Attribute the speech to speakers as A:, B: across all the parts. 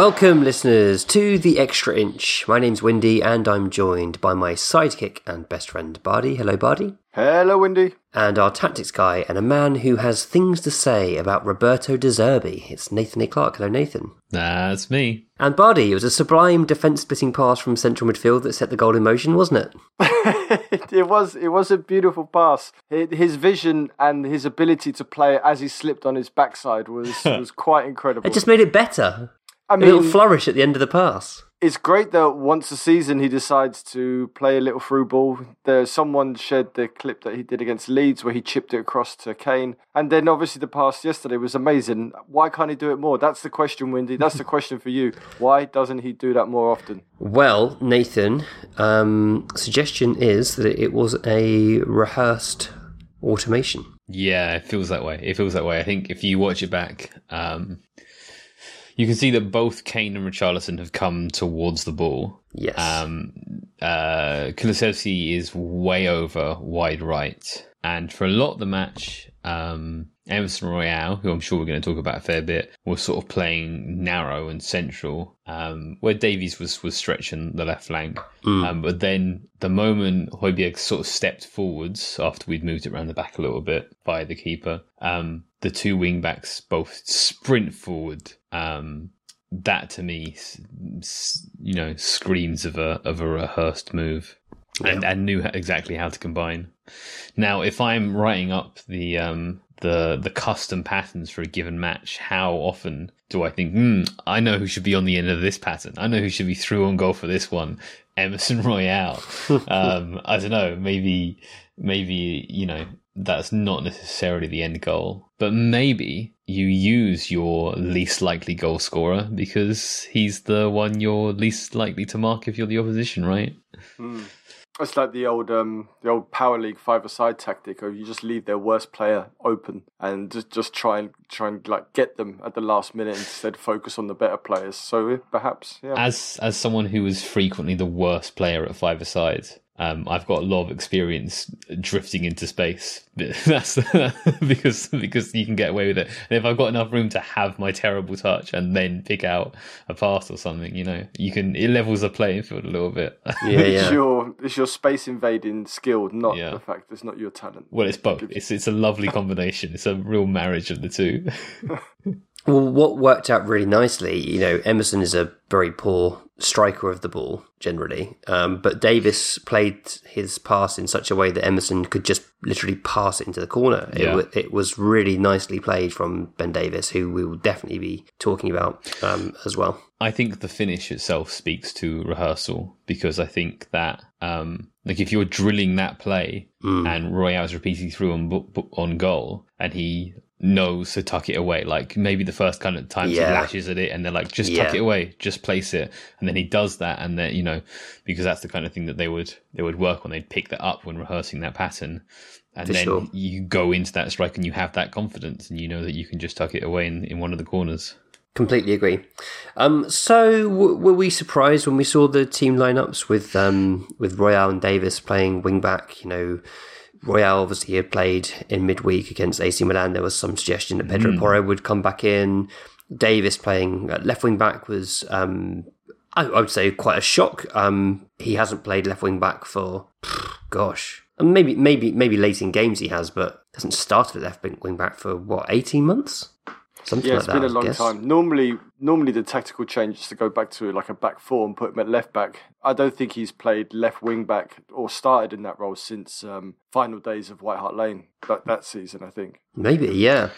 A: Welcome, listeners, to the Extra Inch. My name's Windy, and I'm joined by my sidekick and best friend, Bardi. Hello, Bardi.
B: Hello, Windy.
A: And our tactics guy, and a man who has things to say about Roberto De Zerbi. It's Nathan A. Clark. Hello, Nathan.
C: That's me.
A: And Bardi, it was a sublime defence splitting pass from central midfield that set the goal in motion, wasn't it?
B: it was it was a beautiful pass. His vision and his ability to play it as he slipped on his backside was was quite incredible.
A: It just made it better.
B: I
A: a little
B: mean,
A: flourish at the end of the pass.
B: it's great that once a season he decides to play a little through ball. There's someone shared the clip that he did against Leeds where he chipped it across to Kane, and then obviously the pass yesterday was amazing. Why can't he do it more? That's the question, Windy. That's the question for you. Why doesn't he do that more often?
A: Well, Nathan, um, suggestion is that it was a rehearsed automation.
C: Yeah, it feels that way. It feels that way. I think if you watch it back, um, you can see that both Kane and Richarlison have come towards the ball.
A: Yes.
C: Um, uh, Kulusevski is way over wide right, and for a lot of the match, um, Emerson Royal, who I'm sure we're going to talk about a fair bit, was sort of playing narrow and central, um, where Davies was was stretching the left flank. Um, but then the moment Højbjerg sort of stepped forwards after we'd moved it around the back a little bit by the keeper, um, the two wing backs both sprint forward. Um, that to me, you know, screams of a of a rehearsed move, and and knew exactly how to combine. Now, if I'm writing up the um the the custom patterns for a given match, how often do I think, hmm, I know who should be on the end of this pattern. I know who should be through on goal for this one. Emerson Royal. um, I don't know. Maybe maybe you know that's not necessarily the end goal, but maybe you use your least likely goal scorer because he's the one you're least likely to mark if you're the opposition, right?
B: It's like the old um the old power league five aside tactic of you just leave their worst player open and just just try and try and like get them at the last minute instead focus on the better players. So perhaps yeah.
C: as as someone who was frequently the worst player at five aside, um, I've got a lot of experience drifting into space. That's because because you can get away with it. And if I've got enough room to have my terrible touch and then pick out a pass or something, you know, you can it levels the playing field a little bit.
A: Yeah, yeah.
B: It's your it's your space invading skill, not
C: Yeah.
B: the fact it's not your talent.
C: well, it's both. It's it's a lovely combination. It's a real marriage of the two.
A: Well, what worked out really nicely, you know, Emerson is a very poor striker of the ball generally, um, but Davies played his pass in such a way that Emerson could just literally pass it into the corner. It,
C: Yeah.
A: wa- it was really nicely played from Ben Davies, who we will definitely be talking about um, as well.
C: I think the finish itself speaks to rehearsal because I think that um, like if you're drilling that play and Royal's repeating through on on goal and he knows to tuck it away. Like maybe the first kind of times
A: Yeah.
C: he lashes at it and they're like, just tuck it away, just place it. And then he does that and then, you know, because that's the kind of thing that they would they would work on. They'd pick that up when rehearsing that pattern. And
A: For
C: then
A: sure.
C: you go into that strike and you have that confidence and you know that you can just tuck it away in, in one of the corners.
A: Completely agree. Um, so, w- were we surprised when we saw the team lineups with um, with Royal and Davies playing wing back? You know, Royal obviously had played in midweek against AC Milan. There was some suggestion that Pedro Porro would come back in. Davies playing left wing back was, um, I, I would say, quite a shock. Um, he hasn't played left wing back for, gosh, maybe maybe maybe late in games he has, but hasn't started at left wing back for what eighteen months. Something
B: Yeah,
A: like
B: it's
A: that,
B: been a
A: I
B: long time. Normally, normally the tactical change is to go back to like a back four and put him at left back. I don't think he's played left wing back or started in that role since um, final days of White Hart Lane that that season. I think.
A: Maybe, yeah.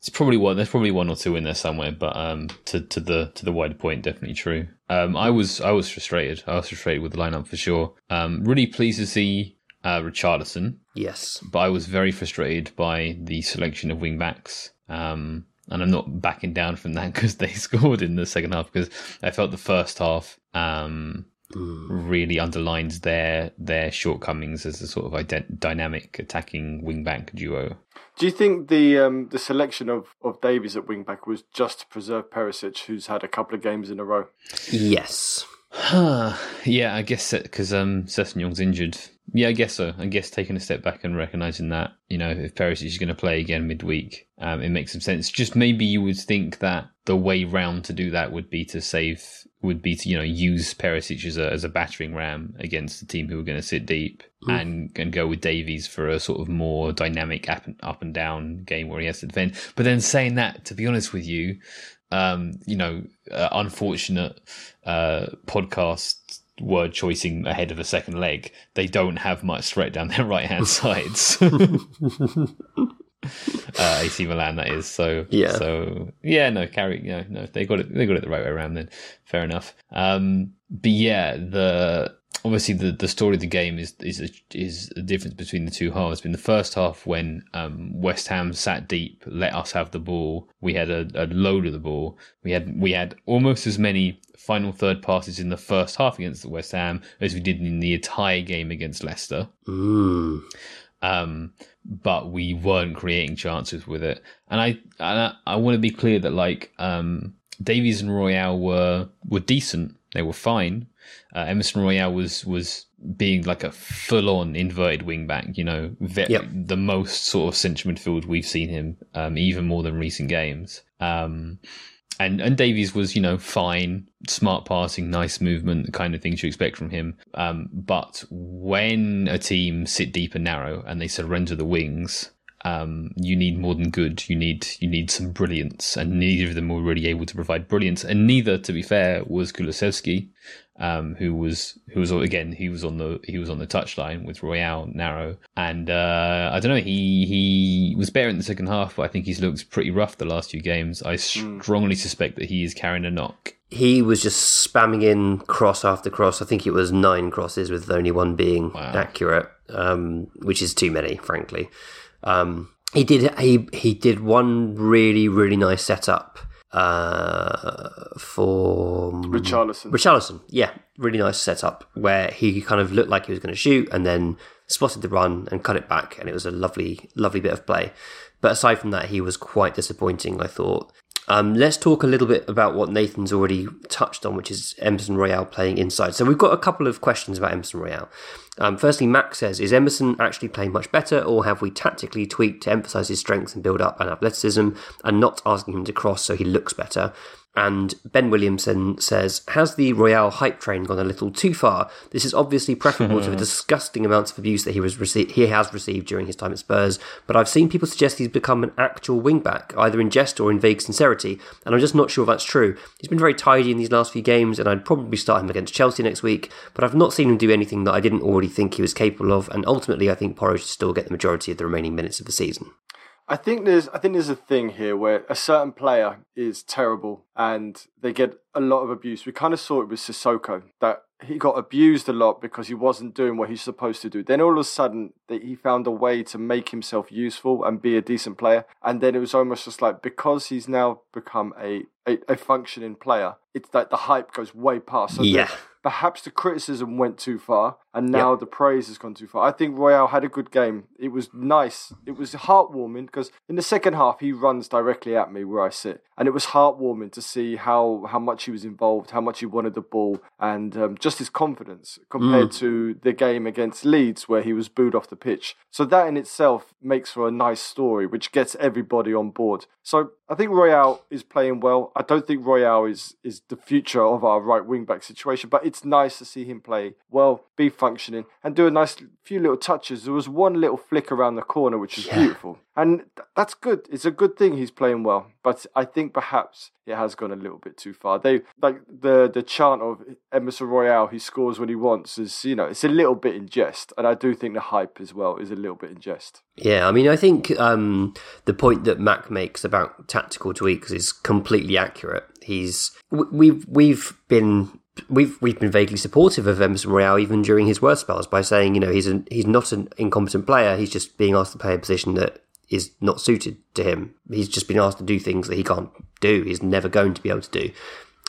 C: It's probably one. There's probably one or two in there somewhere, but um, to to the to the wider point, definitely true. Um, I was I was frustrated. I was frustrated with the lineup for sure. Um, really pleased to see uh, Richarlison,
A: Yes.
C: but I was very frustrated by the selection of wing backs. Um, and I'm not backing down from that because they scored in the second half because I felt the first half um, really underlines their their shortcomings as a sort of ident- dynamic attacking wing back duo.
B: Do you think the um, the selection of, of Davies at wing back was just to preserve Perisic, who's had a couple of games in a row?
A: Yes.
C: yeah, I guess because um, Young's injured. Yeah, I guess so. I guess taking a step back and recognizing that you know if Perisic is going to play again midweek, um, it makes some sense. Just maybe you would think that the way round to do that would be to save, would be to you know use Perisic as a as a battering ram against the team who are going to sit deep, and and go with Davies for a sort of more dynamic up and, up and down game where he has to defend. But then saying that, to be honest with you, um, you know, uh, unfortunate uh, podcast word choicing ahead of a second leg. They don't have much threat down their right hand sides. uh, AC Milan, that is. So
A: Yeah.
C: So yeah, no, carry. You know, no, they got it. They got it the right way around. Then fair enough. Um, but yeah, the obviously the, the story of the game is is a, is the difference between the two halves. In the first half, when um, West Ham sat deep, let us have the ball, we had a, a load of the ball. We had we had almost as many final third passes in the first half against West Ham as we did in the entire game against Leicester.
A: Mm.
C: Um, but we weren't creating chances with it. And I and I, I want to be clear that like um, Davies and Royal were were decent. They were fine. Uh, Emerson Royal was was being like a full on inverted wing back. You know, ve-
A: Yep.
C: the most sort of central midfield we've seen him, um, even more than recent games. Um, and and Davies was you know fine, smart passing, nice movement, the kind of things you expect from him. Um, but when a team sit deep and narrow and they surrender the wings, um, you need more than good. You need you need some brilliance, and neither of them were really able to provide brilliance. And neither, to be fair, was Kulusevski, um, who was who was again he was on the he was on the touchline with Royal narrow, and uh, I don't know he he was better in the second half, but I think he's looked pretty rough the last few games. I strongly suspect that he is carrying a knock.
A: He was just spamming in cross after cross. I think it was nine crosses with only one being
C: Wow.
A: accurate, um, which is too many, frankly. Um, he did he he did one really really nice setup uh, for
B: Richarlison.
A: Richarlison, yeah, really nice setup where he kind of looked like he was going to shoot and then spotted the run and cut it back, and it was a lovely, lovely bit of play. But aside from that, he was quite disappointing. I thought. Um, let's talk a little bit about what Nathan's already touched on, which is Emerson Royal playing inside. So we've got a couple of questions about Emerson Royal. Um, firstly, Max says, is Emerson actually playing much better, or have we tactically tweaked to emphasise his strength and build up and athleticism, and not asking him to cross so he looks better? And Ben Williamson says, Has the Royal hype train gone a little too far? This is obviously preferable to the hmm. disgusting amounts of abuse that he was rece- he has received during his time at Spurs, but I've seen people suggest he's become an actual wingback, either in jest or in vague sincerity, and I'm just not sure that's true. He's been very tidy in these last few games, and I'd probably start him against Chelsea next week, but I've not seen him do anything that I didn't already think he was capable of, and ultimately I think Porro should still get the majority of the remaining minutes of the season.
B: I think there's I think there's a thing here where a certain player is terrible and they get a lot of abuse. We kind of saw it with Sissoko that he got abused a lot because he wasn't doing what he's supposed to do. Then all of a sudden, he found a way to make himself useful and be a decent player. And then it was almost just like because he's now become a a, a functioning player, it's like the hype goes way past. So
A: Yeah.
B: the- perhaps the criticism went too far, and now the praise has gone too far. I think Royal had a good game. It was nice. It was heartwarming because in the second half he runs directly at me where I sit, and it was heartwarming to see how how much he was involved, how much he wanted the ball, and um, just his confidence compared to the game against Leeds where he was booed off the pitch. So that in itself makes for a nice story, which gets everybody on board. So I think Royal is playing well. I don't think Royal is is the future of our right wing back situation, but it's nice to see him play well, be functioning, and do a nice few little touches. There was one little flick around the corner, which was beautiful, and th- that's good. It's a good thing he's playing well, but I think perhaps it has gone a little bit too far. They like the the chant of Emerson Royal, he scores when he wants, is you know it's a little bit in jest, and I do think the hype as well is a little bit in jest.
A: Yeah, I mean, I think um, the point that Mac makes about tactical tweaks is completely accurate. He's we've we've been we've we've been vaguely supportive of Emerson Royal even during his worst spells by saying you know he's an, he's not an incompetent player. He's just being asked to play a position that is not suited to him. He's just been asked to do things that he can't do. He's never going to be able to do.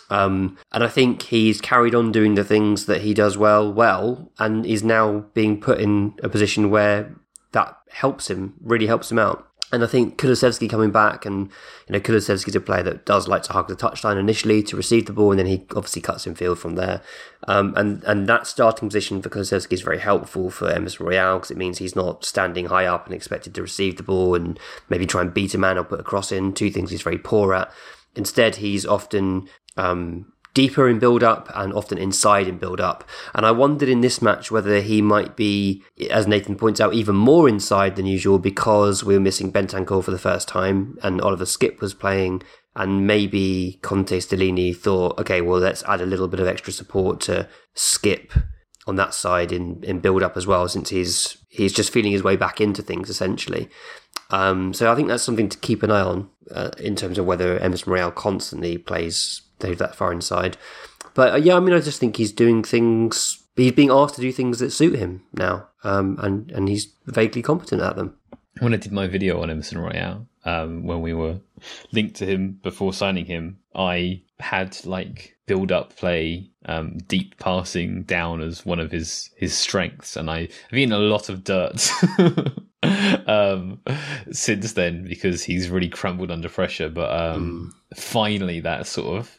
A: Um, and I think he's carried on doing the things that he does well, well, and is now being put in a position where that helps him, really helps him out. And I think Kulusevski coming back, and you know, Kulusevski's a player that does like to hug the touchline initially to receive the ball, and then he obviously cuts in field from there. Um, and and that starting position for Kulusevski is very helpful for Emerson Royal because it means he's not standing high up and expected to receive the ball and maybe try and beat a man or put a cross in. Two things he's very poor at. Instead, he's often um, deeper in build up and often inside in build up. And I wondered in this match whether he might be, as Nathan points out, even more inside than usual because we were missing Bentancur for the first time and Oliver Skipp was playing. And maybe Conte Stellini thought, okay, well, let's add a little bit of extra support to Skipp on that side in, in build up as well, since he's he's just feeling his way back into things essentially. Um, so I think that's something to keep an eye on uh, in terms of whether Emerson Royal constantly plays that far inside. But uh, yeah, I mean, I just think he's doing things. He's being asked to do things that suit him now, um, and and he's vaguely competent at them.
C: when I did my video on Emerson Royal, um, when we were linked to him before signing him, I had like build up play, um, deep passing down as one of his his strengths, and I, I've eaten a lot of dirt um, since then because he's really crumbled under pressure. But um, finally, that sort of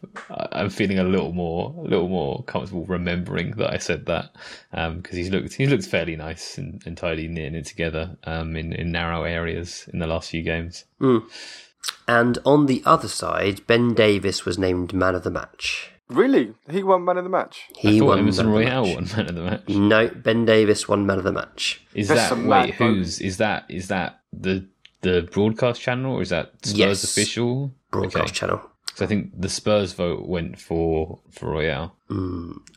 C: I'm feeling a little more a little more comfortable remembering that I said that because he's looked he's looked fairly nice and, and tidy knitting it together um, in in narrow areas in the last few games.
A: And on the other side, Ben Davies was named man of the match.
B: Really, he won man of the match.
A: He
C: I thought
A: won
C: Emerson
A: man of the
C: Royal
A: match.
C: won man of the match.
A: No, Ben Davies won man of the match.
C: Is
B: That's
C: that wait?
B: mad vote.
C: Who's is that? Is that the the broadcast channel or is that Spurs
A: Yes.
C: official
A: Broadcast
C: Okay.
A: channel.
C: So I think the Spurs vote went for for Royal.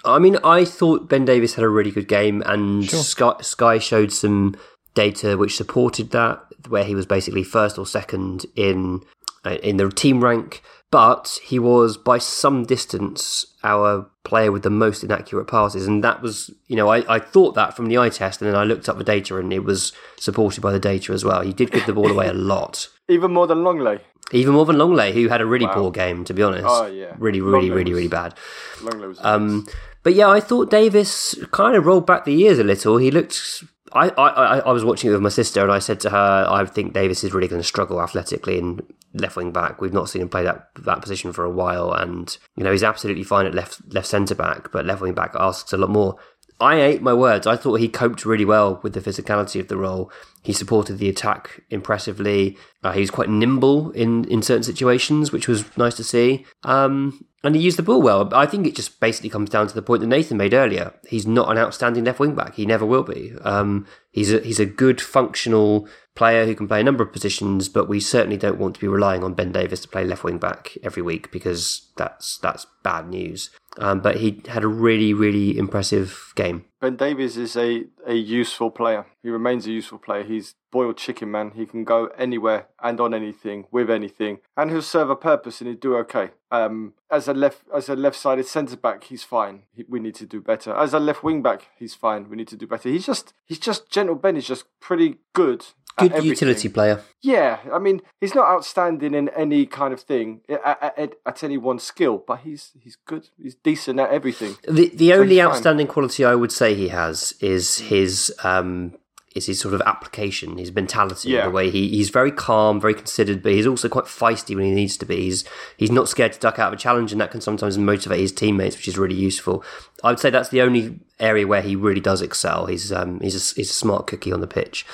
A: I mean, I thought Ben Davies had a really good game, and
C: Sure.
A: Sky, Sky showed some data which supported that, where he was basically first or second in uh, in the team rank. But he was by some distance our player with the most inaccurate passes, and that was, you know, I, I thought that from the eye test, and then I looked up the data, and it was supported by the data as well. He did give the ball away a lot.
B: Even more than Lenglet.
A: Even more than Lenglet, who had a really poor game, to be honest.
B: Oh, yeah.
A: Really, really,
B: Lenglet
A: really,
B: was-
A: really bad.
B: Lenglet was.
A: Um, but yeah, I thought Davies kind of rolled back the years a little. He looked. I, I, I- was watching it with my sister, and I said to her, "I think Davies is really going to struggle athletically in left wing back. We've not seen him play that that position for a while, and you know he's absolutely fine at left left centre back, but left wing back asks a lot more." I ate my words. I thought he coped really well with the physicality of the role. He supported the attack impressively. Uh, he was quite nimble in, in certain situations, which was nice to see. Um, and he used the ball well. I think it just basically comes down to the point that Nathan made earlier. He's not an outstanding left wing back. He never will be. Um, he's a he's a good functional player who can play a number of positions, but we certainly don't want to be relying on Ben Davies to play left wing back every week because that's that's bad news. Um, but he had a really really impressive game.
B: Ben Davies is a, a useful player. He remains a useful player. He's boiled chicken, man. He can go anywhere and on anything with anything, and he'll serve a purpose and he'll do okay. Um, as a left as a left sided centre back, he's fine. He, we need to do better. As a left wing back, he's fine. We need to do better. He's just he's just gentle. Ben is just pretty good.
A: Good utility player.
B: Yeah, I mean, he's not outstanding in any kind of thing at, at, at, any one skill, but he's he's good. He's decent at everything.
A: The the
B: So
A: only
B: he's fine.
A: outstanding quality I would say he has is his um is his sort of application, his mentality,
B: Yeah.
A: the way he, he's very calm, very considered, but he's also quite feisty when he needs to be. He's he's not scared to duck out of a challenge, and that can sometimes motivate his teammates, which is really useful. I would say that's the only area where he really does excel. He's um he's a, he's a smart cookie on the pitch.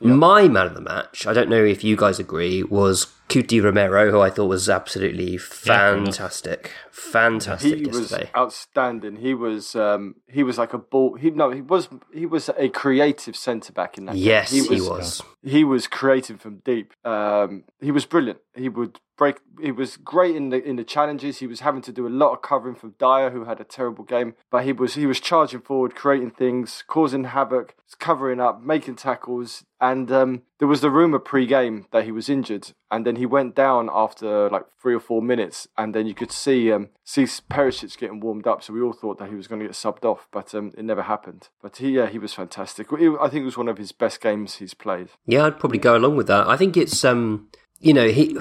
A: My man of the match, I don't know if you guys agree, was Cuti Romero, who I thought was absolutely
C: fair enough.
A: fantastic, fantastic
B: He was outstanding. He was um, he was like a ball. He no, he was he was a creative centre back in that.
A: Yes, he
B: he
A: was.
B: was. He was creative from deep. Um, he was brilliant. He would break. He was great in the in the challenges. He was having to do a lot of covering from Dier, who had a terrible game. But he was he was charging forward, creating things, causing havoc, covering up, making tackles. And um, there was the rumor pre-game that he was injured, and then he went down after like three or four minutes, and then you could see um, see Perisic getting warmed up. So we all thought that he was going to get subbed off, but um, it never happened. But he yeah, he was fantastic. I think it was one of his best games he's played.
A: Yeah, I'd probably go along with that. I think it's um, you know, he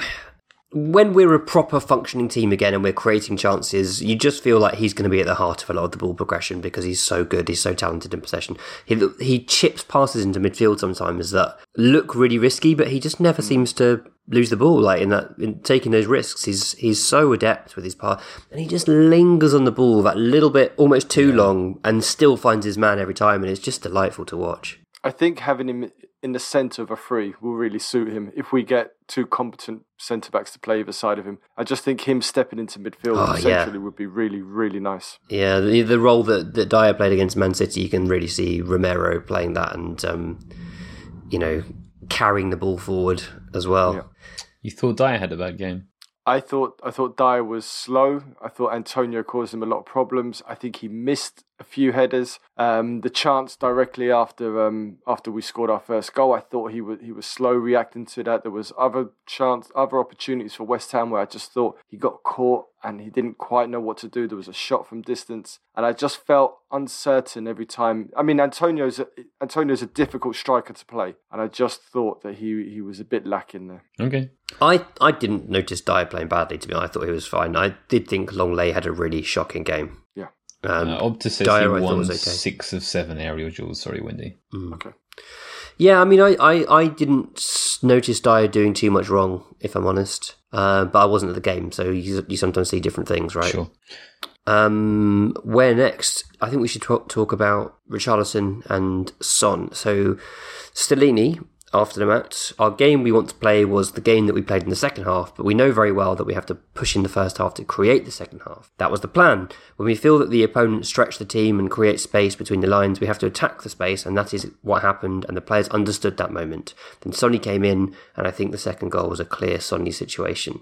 A: when we're a proper functioning team again and we're creating chances, you just feel like he's going to be at the heart of a lot of the ball progression because he's so good, he's so talented in possession. He he chips passes into midfield sometimes that look really risky, but he just never hmm. seems to lose the ball like in that in taking those risks. He's he's so adept with his pass, and he just lingers on the ball that little bit, almost too long, and still finds his man every time, and it's just delightful to watch.
B: I think having him in the centre of a three will really suit him if we get two competent centre backs to play either side of him. I just think him stepping into midfield
A: Oh, yeah.
B: centrally would be really, really nice.
A: Yeah, the, the role that, that Dier played against Man City, you can really see Romero playing that and, um, you know, carrying the ball forward as well.
B: Yeah.
C: You thought Dier had a bad game.
B: I thought I thought Dier was slow. I thought Antonio caused him a lot of problems. I think he missed a few headers. Um, the chance directly after um, after we scored our first goal, I thought he was he was slow reacting to that. There was other chance, other opportunities for West Ham where I just thought he got caught and he didn't quite know what to do. There was a shot from distance, and I just felt uncertain every time. I mean, Antonio's a, Antonio's a difficult striker to play, and I just thought that he he was a bit lacking there.
C: Okay.
A: I, I didn't notice Dier playing badly, to be honest. I thought he was fine. I did think Lenglet had a really shocking game.
B: Yeah.
A: Um,
C: Uh, Opta says
A: Dier,
C: he
A: I
C: won
A: okay.
C: six of seven aerial duels. Sorry, Windy.
B: Okay.
A: Yeah, I mean, I, I, I didn't notice Dier doing too much wrong, if I'm honest. Uh, but I wasn't at the game, so you, you sometimes see different things, right?
C: Sure.
A: Um, where next? I think we should talk, talk about Richarlison and Son. So, Stellini, after the match, our game we want to play was the game that we played in the second half, but we know very well that we have to push in the first half to create the second half. That was the plan. When we feel that the opponent stretch the team and create space between the lines, we have to attack the space, and that is what happened, and the players understood that moment. Then Sonny came in, and I think the second goal was a clear Sonny situation.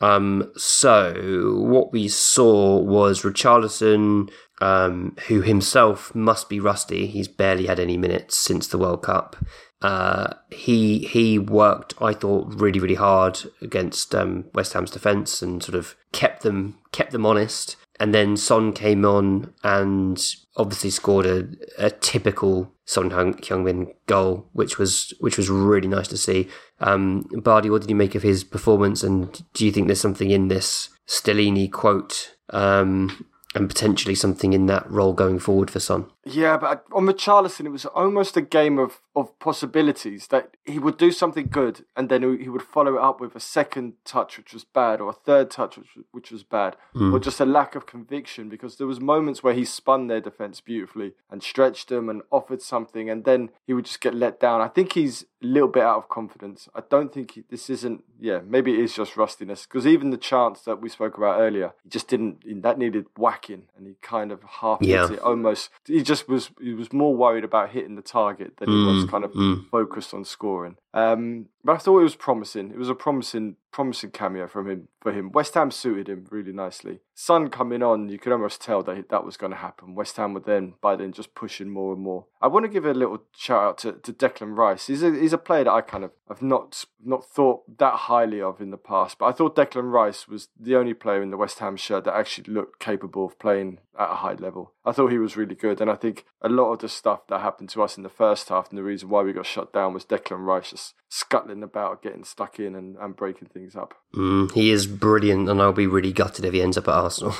A: Um, so what we saw was Richarlison, um, who himself must be rusty. He's barely had any minutes since the World Cup. Uh, he he worked, I thought, really really hard against um, West Ham's defence and sort of kept them kept them honest. And then Son came on and obviously scored a, a typical Son Heung- Heung-min goal, which was which was really nice to see. Um, Bardi, what did you make of his performance? And do you think there's something in this Stellini quote um, and potentially something in that role going forward for Son?
B: Yeah, but on Richarlison, it was almost a game of, of possibilities that he would do something good and then he would follow it up with a second touch, which was bad, or a third touch, which, which was bad, or mm. just a lack of conviction because there was moments where he spun their defence beautifully and stretched them and offered something and then he would just get let down. I think he's a little bit out of confidence. I don't think he, this isn't, yeah, maybe it is just rustiness because even the chance that we spoke about earlier, he just didn't, that needed whacking and he kind of half
A: Yeah.
B: it almost. He just was he was more worried about hitting the target than he was
A: Mm,
B: kind of
A: mm.
B: focused on scoring. Um, but I thought it was promising. It was a promising, promising cameo from him for him. West Ham suited him really nicely. Son coming on, you could almost tell that that was going to happen. West Ham were then by then just pushing more and more. I want to give a little shout out to, to Declan Rice. He's a he's a player that I kind of have not not thought that highly of in the past, but I thought Declan Rice was the only player in the West Ham shirt that actually looked capable of playing at a high level. I thought he was really good, and I think a lot of the stuff that happened to us in the first half and the reason why we got shut down was Declan Rice just scuttling about, getting stuck in, and, and breaking things up.
A: Mm, he is brilliant, and I'll be really gutted if he ends up at Arsenal.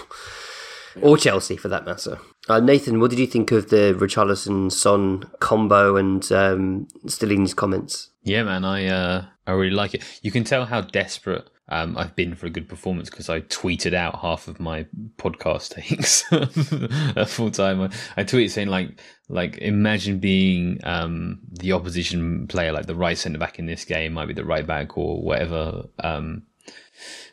A: Or Chelsea, for that matter. Uh, Nathan, what did you think of the Richarlison Son combo and um, Stellini's comments?
C: Yeah, man, I uh, I really like it. You can tell how desperate um, I've been for a good performance because I tweeted out half of my podcast takes full time. I, I tweeted saying like like imagine being um, the opposition player, like the right centre back in this game might be the right back or whatever. Um,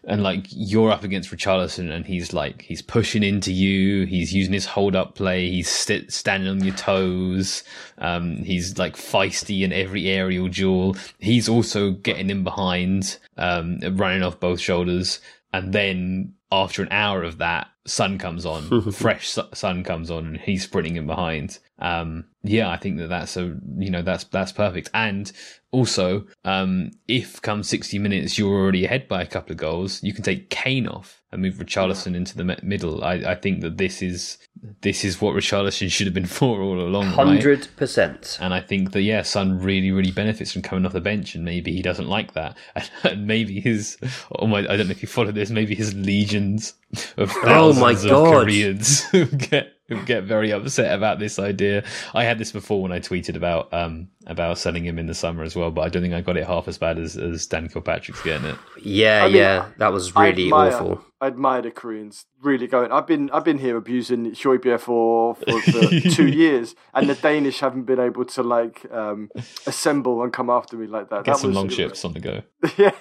C: and like you're up against Richarlison and he's like he's pushing into you. He's using his hold up play. He's st- standing on your toes. Um, he's like feisty in every aerial duel. He's also getting in behind um, running off both shoulders. And then after an hour of that Son comes on. Fresh Son comes on and he's sprinting in behind um, yeah i think that that's a you know that's that's perfect and also, um, if come 60 minutes you're already ahead by a couple of goals, you can take Kane off and move Richarlison into the middle. I, I think that this is this is what Richarlison should have been for all along.
A: Hundred right? percent.
C: And I think that yeah, Son really really benefits from coming off the bench, and maybe he doesn't like that, and maybe his oh my I don't know if you follow this, maybe his legions of thousands oh my God. of Koreans get get very upset about this idea. I had this before when I tweeted about um about selling him in the summer as well, but I don't think I got it half as bad as, as Dan Kilpatrick's getting it.
A: Yeah, I mean, yeah, that was really
B: I admire,
A: awful.
B: I admire the Koreans really going. I've been I've been here abusing Højbjerg for for, for two years, and the Danish haven't been able to like um, assemble and come after me like that.
C: Get
B: that
C: some was, long ships on the go.
B: Yeah,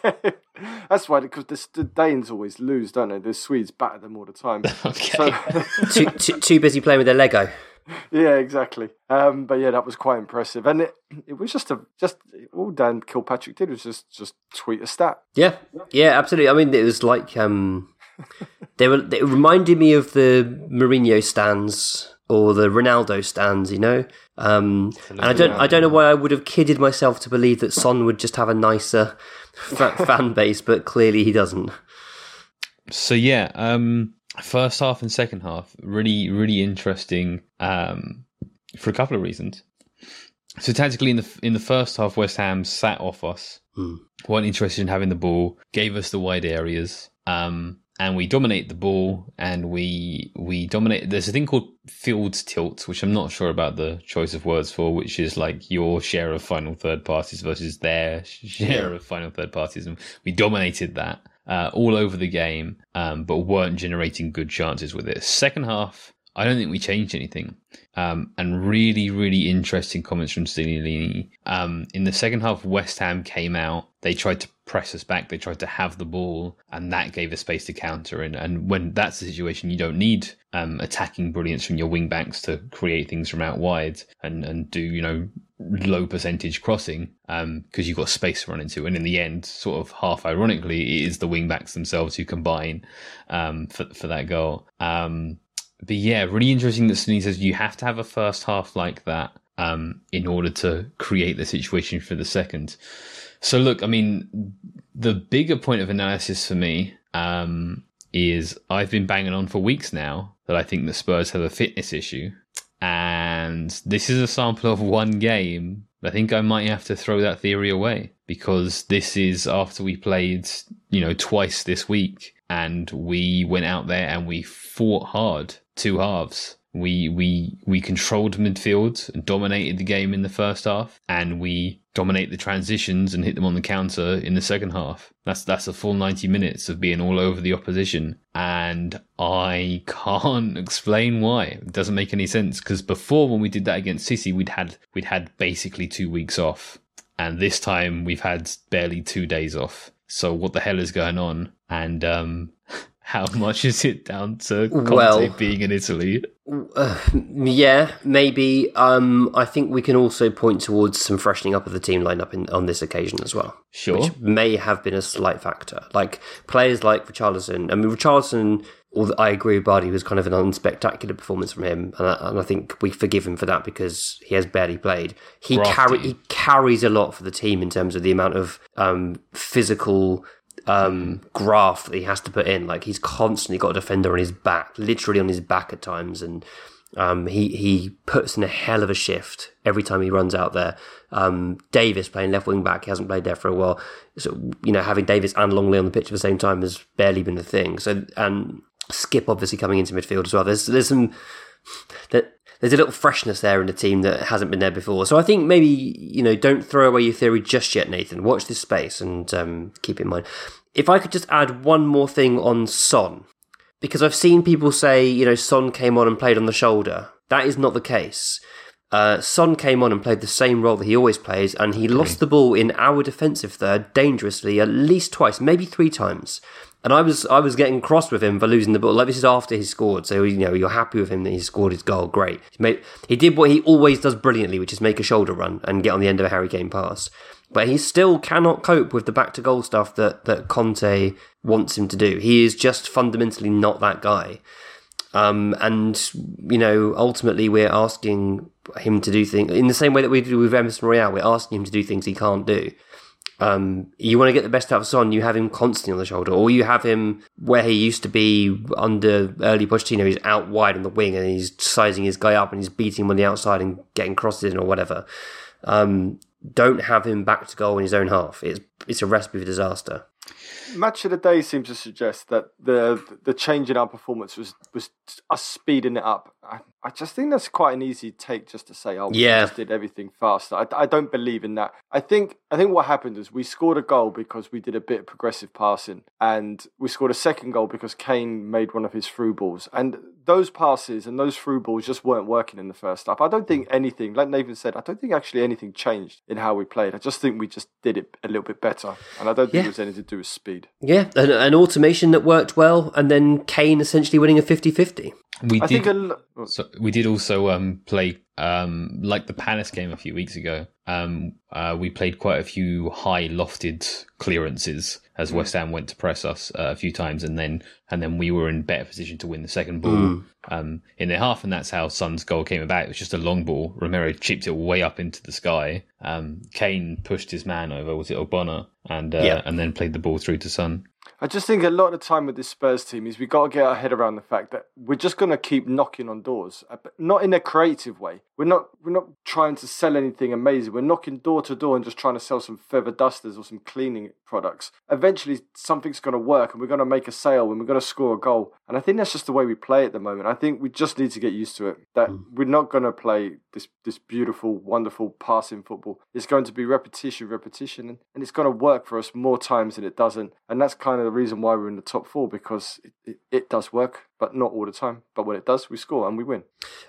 B: that's why because the, the, Danes always lose, don't they? The Swedes batter them all the time.
C: okay. So,
A: too, too, too busy playing with their Lego
B: yeah, exactly. Um, but yeah, that was quite impressive, and it it was just a just all Dan Kilpatrick did was just just tweet a stat.
A: Yeah, yeah, absolutely. I mean, it was like um, they were. It reminded me of the Mourinho stands or the Ronaldo stands, you know. Um, and I don't, I don't know why I would have kidded myself to believe that Son would just have a nicer fan base, but clearly he doesn't.
C: So yeah, um, first half and second half really really interesting um, for a couple of reasons. So tactically in the in the first half, West Ham sat off us, mm. weren't interested in having the ball, gave us the wide areas, um, and we dominate the ball, and we we dominate. There's a thing called field tilt, which I'm not sure about the choice of words for, which is like your share of final third parties versus their share yeah. of final third parties, and we dominated that uh, all over the game, um, but weren't generating good chances with it. Second half, I don't think we changed anything. Um, and really, really interesting comments from Stellini. Um, in the second half, West Ham came out. They tried to press us back. They tried to have the ball, and that gave us space to counter. And, and when that's the situation, you don't need um, attacking brilliance from your wing backs to create things from out wide and, and do, you know, low percentage crossing because um, you've got space to run into. And in the end, sort of half ironically, it is the wing backs themselves who combine um, for, for that goal. Um, but yeah, really interesting that Sunny says you have to have a first half like that um, in order to create the situation for the second. So look, I mean, the bigger point of analysis for me um, is I've been banging on for weeks now that I think the Spurs have a fitness issue, and this is a sample of one game. I think I might have to throw that theory away because this is after we played, you know, twice this week and we went out there and we fought hard two halves. We we we controlled midfield and dominated the game in the first half, and we dominate the transitions and hit them on the counter in the second half. That's that's a full ninety minutes of being all over the opposition, and I can't explain why. It doesn't make any sense because before when we did that against City, we'd had we'd had basically two weeks off, and this time we've had barely two days off. So what the hell is going on? And um, how much is it down to Conte
A: Well-
C: being in Italy?
A: Uh, yeah, maybe. Um, I think we can also point towards some freshening up of the team lineup in, on this occasion as well.
C: Sure.
A: Which may have been a slight factor. Like players like Richarlison. I mean, Richarlison, although I agree with Bardi, was kind of an unspectacular performance from him. And I, and I think we forgive him for that because he has barely played. He, carry, he carries a lot for the team in terms of the amount of um, physical um, graft that he has to put in. Like he's constantly got a defender on his back, literally on his back at times, and um, he he puts in a hell of a shift every time he runs out there. Um, Davies playing left wing back, he hasn't played there for a while. So you know, having Davies and Lenglet on the pitch at the same time has barely been a thing. So and Skipp obviously coming into midfield as well. There's there's some that there's a little freshness there in the team that hasn't been there before. So I think maybe you know don't throw away your theory just yet, Nathan. Watch this space and um, keep in mind. If I could just add one more thing on Son, because I've seen people say you know Son came on and played on the shoulder. That is not the case. Uh, Son came on and played the same role that he always plays, and he lost the ball in our defensive third dangerously at least twice, maybe three times. And I was I was getting cross with him for losing the ball. Like this is after he scored, so you know you're happy with him that he scored his goal. Great, he, made, he did what he always does brilliantly, which is make a shoulder run and get on the end of a Harry Kane pass. But he still cannot cope with the back to goal stuff that that Conte wants him to do. He is just fundamentally not that guy. Um, and you know, ultimately, we're asking him to do things in the same way that we do with Emerson Royal. We're asking him to do things he can't do. Um, you want to get the best out of Son, you have him constantly on the shoulder, or you have him where he used to be under early Pochettino. He's out wide on the wing and he's sizing his guy up and he's beating him on the outside and getting crosses in or whatever. Um, don't have him back to goal in his own half. It's it's a recipe for disaster.
B: Match of the day seems to suggest that the the change in our performance was was us speeding it up. I, just think that's quite an easy take just to say, oh, we
A: Yeah.
B: just did everything faster. I, I don't believe in that. I think I think what happened is we scored a goal because we did a bit of progressive passing, and we scored a second goal because Kane made one of his through balls, and those passes and those through balls just weren't working in the first half. I don't think mm. anything, like Nathan said, I don't think actually anything changed in how we played. I just think we just did it a little bit better, and I don't think
A: Yeah.
B: it was anything to do with speed.
A: Yeah, an, an automation that worked well, and then Kane essentially winning a 50-50.
C: We
B: I
C: did.
B: think a l-
C: So we did also um, play um, like the Palace game a few weeks ago. Um, uh, we played quite a few high lofted clearances as West Ham went to press us uh, a few times, and then and then we were in better position to win the second ball um, in their half, and that's how Son's goal came about. It was just a long ball. Romero chipped it way up into the sky. Um, Kane pushed his man over. Was it Obama? And uh,
A: Yeah.
C: and then played the ball through to Son.
B: I just think a lot of the time with this Spurs team is we got to get our head around the fact that we're just going to keep knocking on doors, uh, but not in a creative way. We're not we're not trying to sell anything amazing. We're knocking door to door and just trying to sell some feather dusters or some cleaning products. Eventually, something's going to work, and we're going to make a sale, and we're going to score a goal. And I think that's just the way we play at the moment. I think we just need to get used to it. That we're not going to play this this beautiful, wonderful passing football. It's going to be repetition, repetition, and, and it's going to work for us more times than it doesn't. And that's kind of the reason why we're in the top four because it, it, it does work, but not all the time. But when it does, we score and we win.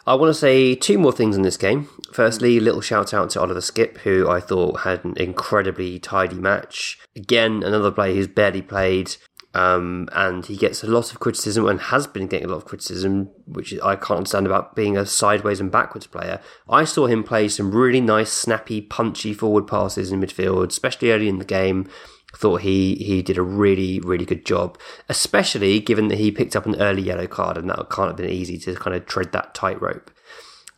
A: I want to say two more things in this game. Firstly, little shout out to Oliver Skipp, who I thought had an incredibly tidy match. Again, another player who's barely played, um, and he gets a lot of criticism and has been getting a lot of criticism, which I can't understand about being a sideways and backwards player. I saw him play some really nice, snappy, punchy forward passes in midfield, especially early in the game. Thought he he did a really really good job, especially given that he picked up an early yellow card, and that can't have been easy to kind of tread that tightrope.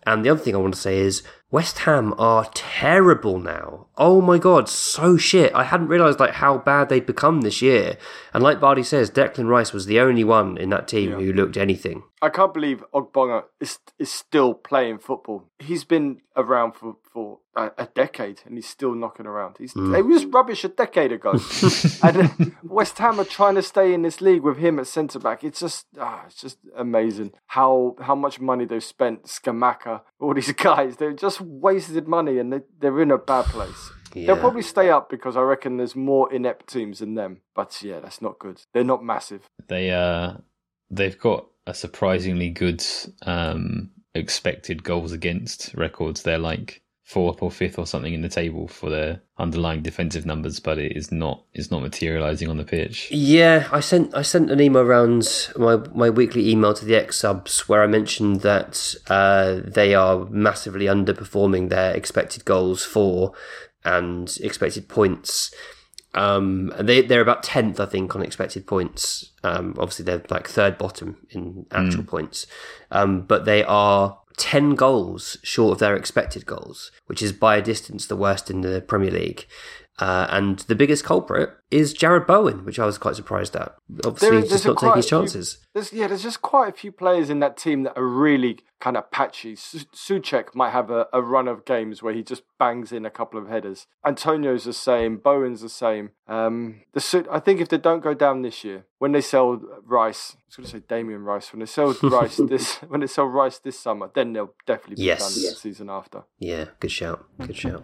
A: And the other thing I want to say is West Ham are terrible now. Oh my god, so shit. I hadn't realised like how bad they'd become this year. And like Bardi says, Declan Rice was the only one in that team who looked anything.
B: I can't believe Ogbonna is is still playing football. He's been around for, for a, a decade and he's still knocking around. He's
A: Hmm.
B: He was rubbish a decade ago. and uh, West Ham are trying to stay in this league with him at centre back. It's just ah, it's just amazing how how much money they've spent. Scamacca, all these guys, they've just wasted money and they, they're in a bad place.
A: Yeah.
B: They'll probably stay up because I reckon there's more inept teams than them. But yeah, that's not good. They're not massive.
C: They uh they've got a surprisingly good um expected goals against records. They're like fourth or fifth or something in the table for their underlying defensive numbers, but it is not it's not materializing on the pitch.
A: Yeah, I sent I sent an email around my my weekly email to the xSubs where I mentioned that uh, they are massively underperforming their expected goals for and expected points. Um, they they're about tenth, I think, on expected points. Um, obviously they're like third bottom in actual points, um, but they are 10 goals short of their expected goals, which is by a distance the worst in the Premier League. Uh, and the biggest culprit is Jarrod Bowen, which I was quite surprised at. Obviously,
B: There-
A: he's just not taking his
B: a few-
A: chances.
B: There's, yeah, there's just quite a few players in that team that are really kind of patchy. Su- Souček might have a, a run of games where he just bangs in a couple of headers. Antonio's the same. Bowen's the same. Um, the I think if they don't go down this year, when they sell Rice, I was going to say Damien Rice, when they sell Rice this, when they sell Rice this summer, then they'll definitely be
A: Yes.
B: done the season after.
A: Yeah, good shout. Good shout.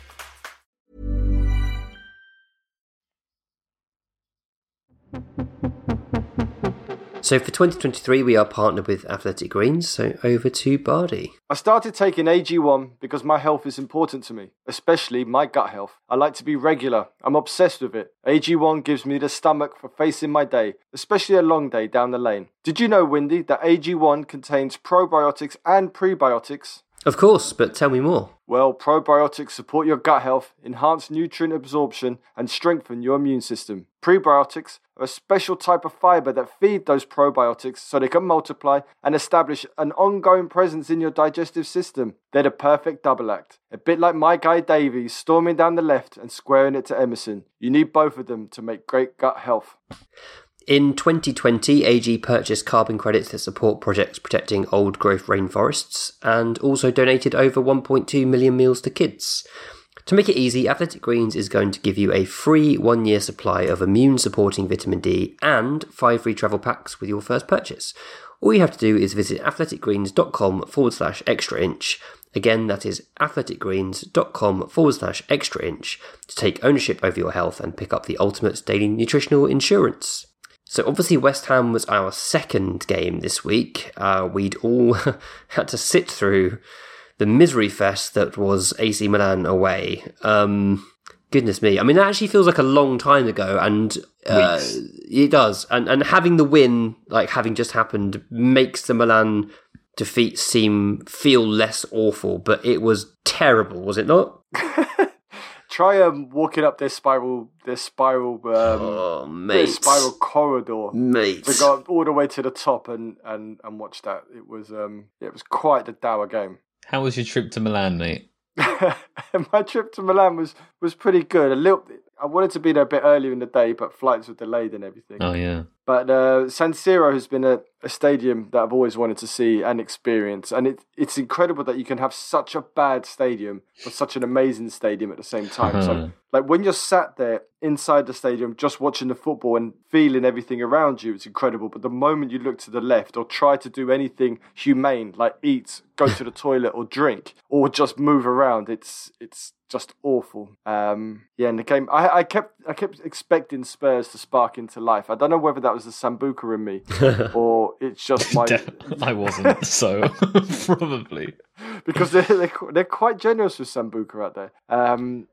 A: So for 2023, we are partnered with Athletic Greens. So over to Bardi.
B: I started taking AG1 because my health is important to me, especially my gut health. I like to be regular. I'm obsessed with it. AG1 gives me the stomach for facing my day, especially a long day down the lane. Did you know, Windy, that AG1 contains probiotics and prebiotics?
A: Of course, but tell me more.
B: Well, probiotics support your gut health, enhance nutrient absorption, and strengthen your immune system. Prebiotics are a special type of fiber that feed those probiotics so they can multiply and establish an ongoing presence in your digestive system. They're the perfect double act. A bit like my guy Davies storming down the left and squaring it to Emerson. You need both of them to make great gut health.
A: In 2020, AG purchased carbon credits that support projects protecting old growth rainforests and also donated over 1.2 million meals to kids. To make it easy, Athletic Greens is going to give you a free one year supply of immune supporting vitamin D and five free travel packs with your first purchase. All you have to do is visit athleticgreens.com forward slash extra inch. Again, that is athleticgreens.com forward slash extra inch to take ownership over your health and pick up the ultimate daily nutritional insurance. So obviously West Ham was our second game this week. Uh, we'd all had to sit through the misery fest that was AC Milan away. Um, goodness me! I mean, that actually feels like a long time ago, and uh, it does. And and having the win, like having just happened, makes the Milan defeat seem feel less awful. But it was terrible, was it not?
B: Try um, walking up this spiral, this spiral, um,
A: oh, mate,
B: this spiral corridor.
A: mate.
B: to go all the way to the top and and and watch that. It was um it was quite the dour game.
C: How was your trip to Milan, mate?
B: My trip to Milan was was pretty good. A little, I wanted to be there a bit earlier in the day, but flights were delayed and everything.
C: Oh yeah.
B: But uh, San Siro has been a, a stadium that I've always wanted to see and experience, and it, it's incredible that you can have such a bad stadium but such an amazing stadium at the same time. so, like when you're sat there inside the stadium just watching the football and feeling everything around you, it's incredible. But the moment you look to the left or try to do anything humane, like eat, go to the toilet, or drink, or just move around, it's it's just awful. Um, yeah, and the game, I, I kept I kept expecting Spurs to spark into life. I don't know whether that was the Sambuca in me or it's just my
C: I wasn't, so probably.
B: because they're, they're they're quite generous with Sambuca out there. Um,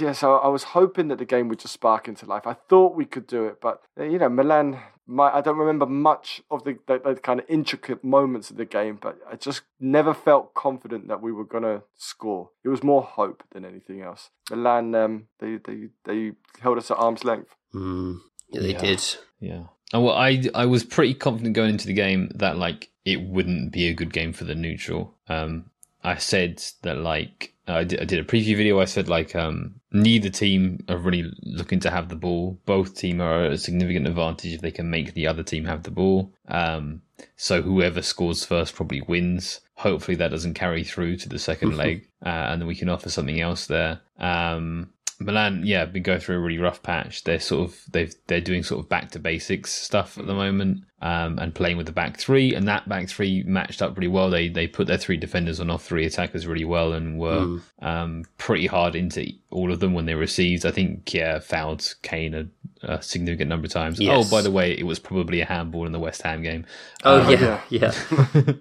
B: yeah, so I was hoping that the game would just spark into life. I thought we could do it, but uh, you know, Milan my I don't remember much of the, the, the kind of intricate moments of the game, but I just never felt confident that we were gonna score. It was more hope than anything else. Milan, um, they they they held us at arm's length.
A: Mm, yeah, they
C: Yeah.
A: did.
C: Yeah. Well, I I was pretty confident going into the game that like it wouldn't be a good game for the neutral. Um, I said that like I did, I did a preview video. I said like um, neither team are really looking to have the ball. Both team are a significant advantage if they can make the other team have the ball. Um, so whoever scores first probably wins. Hopefully that doesn't carry through to the second leg, uh, and then we can offer something else there. Um, Milan, yeah, been going through a really rough patch. They're sort of they've they're doing sort of back to basics stuff at the moment, um, and playing with the back three, and that back three matched up really well. They they put their three defenders on off three attackers really well, and were um, pretty hard into all of them when they received. I think yeah, fouled Kane a, a significant number of times.
A: Yes.
C: Oh, by the way, it was probably a handball in the West Ham game.
A: Oh,
C: Um,
A: yeah, yeah.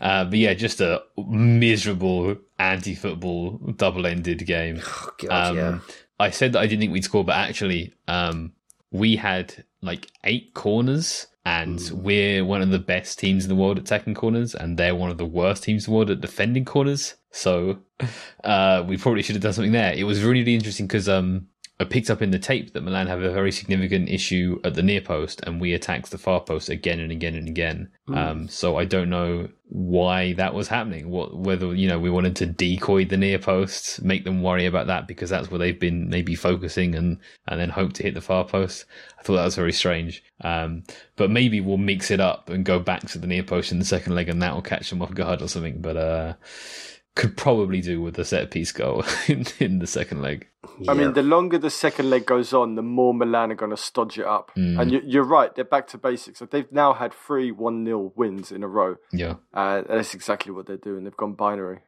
C: uh, but yeah, just a miserable anti-football double-ended game.
A: Oh, God,
C: Um,
A: yeah.
C: I said that I didn't think we'd score, but actually, um, we had like eight corners, and we're one of the best teams in the world at tackling corners, and they're one of the worst teams in the world at defending corners. So uh, we probably should have done something there. It was really interesting because um, I picked up in the tape that Milan have a very significant issue at the near post, and we attacked the far post again and again and again. Um, so I don't know why that was happening. What whether you know we wanted to decoy the near post, make them worry about that because that's where they've been maybe focusing, and and then hope to hit the far post. I thought that was very strange. Um, but maybe we'll mix it up and go back to the near post in the second leg, and that will catch them off guard or something. But uh, could probably do with a set piece goal in, in the second leg.
B: I mean, the longer the second leg goes on, the more Milan are going to stodge it up.
C: Mm.
B: And you, you're right, they're back to basics. So they've now had three 1 0 wins in a row.
C: Yeah.
B: Uh, that's exactly what they're doing. They've gone binary.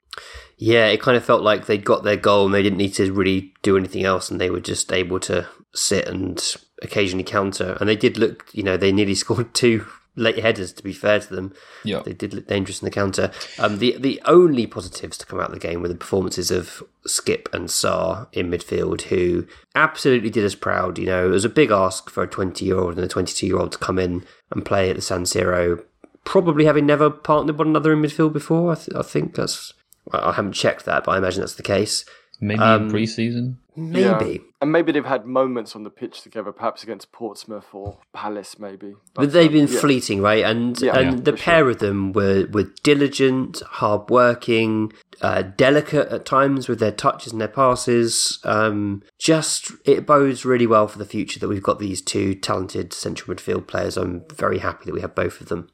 A: Yeah, it kind of felt like they'd got their goal and they didn't need to really do anything else, and they were just able to sit and occasionally counter. And they did look, you know, they nearly scored two late headers. To be fair to them,
C: Yeah.
A: they did look dangerous in the counter. Um, the the only positives to come out of the game were the performances of Skipp and Sarr in midfield, who absolutely did us proud. You know, it was a big ask for a twenty year old and a twenty two year old to come in and play at the San Siro. Probably having never partnered one another in midfield before. I, th- I think that's. I haven't checked that, but I imagine that's the case.
C: Maybe
A: Um,
C: in pre-season.
A: Maybe.
B: Yeah. And maybe they've had moments on the pitch together, perhaps against Portsmouth or Palace, maybe.
A: But they've been
B: um, yeah.
A: fleeting, right? And
B: Yeah,
A: and
B: yeah,
A: the
B: for
A: pair of them were were diligent, hardworking, uh, delicate at times with their touches and their passes. Um, just it bodes really well for the future that we've got these two talented central midfield players. I'm very happy that we have both of them.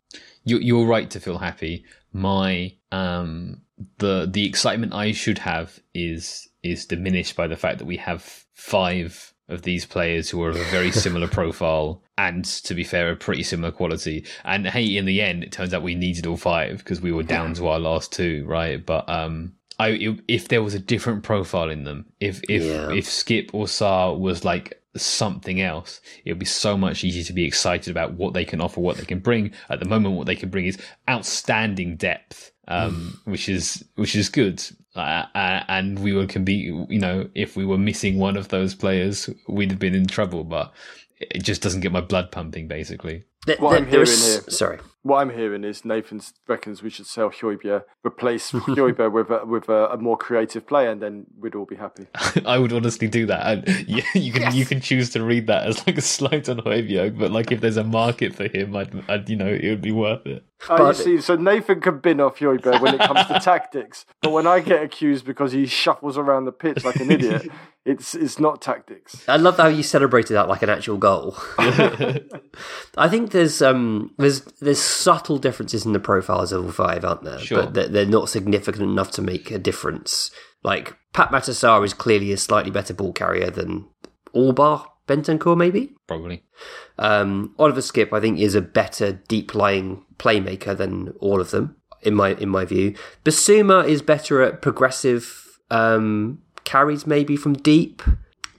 C: You, you're right to feel happy. My um the the excitement I should have is is diminished by the fact that we have five of these players who are of a very similar profile and to be fair a pretty similar quality. And hey in the end it turns out we needed all five because we were down to our last two right? But um I if there was a different profile in them if if
A: Yeah.
C: if Skipp or Sarr was like something else it would be so much easier to be excited about what they can offer what they can bring. At the moment what they can bring is outstanding depth um which is which is good. Uh, uh, and we were can be you know if we were missing one of those players we'd have been in trouble but it just doesn't get my blood pumping basically
A: Th-
B: What
A: th-
B: I'm hearing
A: is-
B: here-
A: Sorry.
B: What I'm hearing is Nathan reckons we should sell Højbjerg, replace Højbjerg with a, with a, a more creative player, and then we'd all be happy.
C: I would honestly do that. And you, you can you can choose to read that as like a slight on Højbjerg, but like if there's a market for him, I'd, I'd you know it would be worth it.
B: Oh, you see, so Nathan can bin off Højbjerg when it comes to tactics, but when I get accused because he shuffles around the pitch like an idiot, it's it's not tactics.
A: I love how you celebrated that like an actual goal. I think there's um there's there's subtle differences in the profiles of all five, aren't there?
C: Sure.
A: But they're, they're not significant enough to make a difference. Like Pape Matar Sarr is clearly a slightly better ball carrier than Albar Bentancur, maybe.
C: Probably.
A: Um, Oliver Skipp, I think, is a better deep lying playmaker than all of them, in my in my view. Bissouma is better at progressive um, carries, maybe from deep